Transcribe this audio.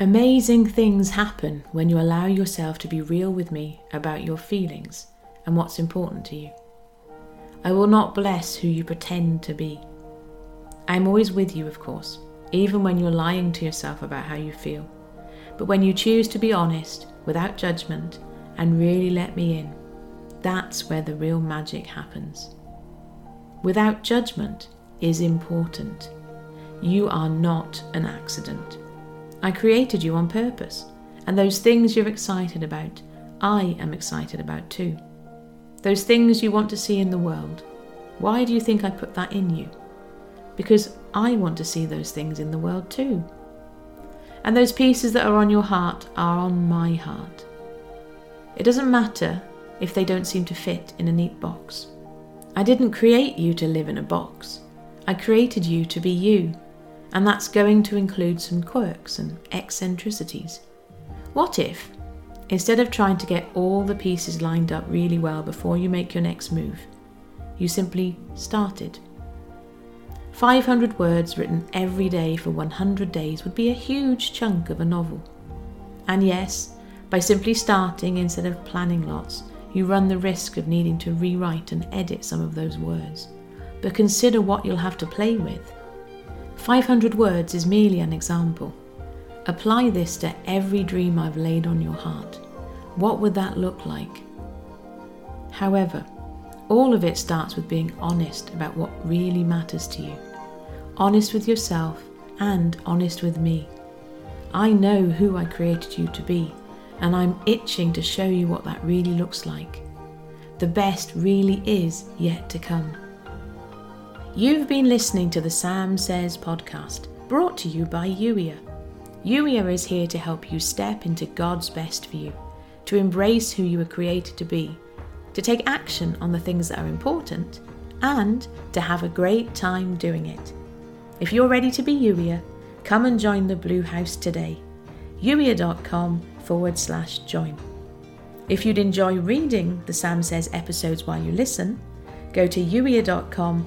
Amazing things happen when you allow yourself to be real with me about your feelings and what's important to you. I will not bless who you pretend to be. I am always with you, of course, even when you're lying to yourself about how you feel. But when you choose to be honest, without judgment, and really let me in, that's where the real magic happens. Without judgment is important. You are not an accident. I created you on purpose, and those things you're excited about, I am excited about too. Those things you want to see in the world, why do you think I put that in you? Because I want to see those things in the world too. And those pieces that are on your heart are on my heart. It doesn't matter if they don't seem to fit in a neat box. I didn't create you to live in a box. I created you to be you and that's going to include some quirks and eccentricities. What if, instead of trying to get all the pieces lined up really well before you make your next move, you simply started? 500 words written every day for 100 days would be a huge chunk of a novel. And yes, by simply starting instead of planning lots, you run the risk of needing to rewrite and edit some of those words. But consider what you'll have to play with 500 words is merely an example. Apply this to every dream I've laid on your heart. What would that look like? However, all of it starts with being honest about what really matters to you. Honest with yourself and honest with me. I know who I created you to be, and I'm itching to show you what that really looks like. The best really is yet to come. You've been listening to the Sam Says podcast, brought to you by Youier. Youier is here to help you step into God's best for you, to embrace who you were created to be, to take action on the things that are important, and to have a great time doing it. If you're ready to be Youier, come and join the Blue House today. Youier.com forward slash join. If you'd enjoy reading the Sam Says episodes while you listen, go to youier.com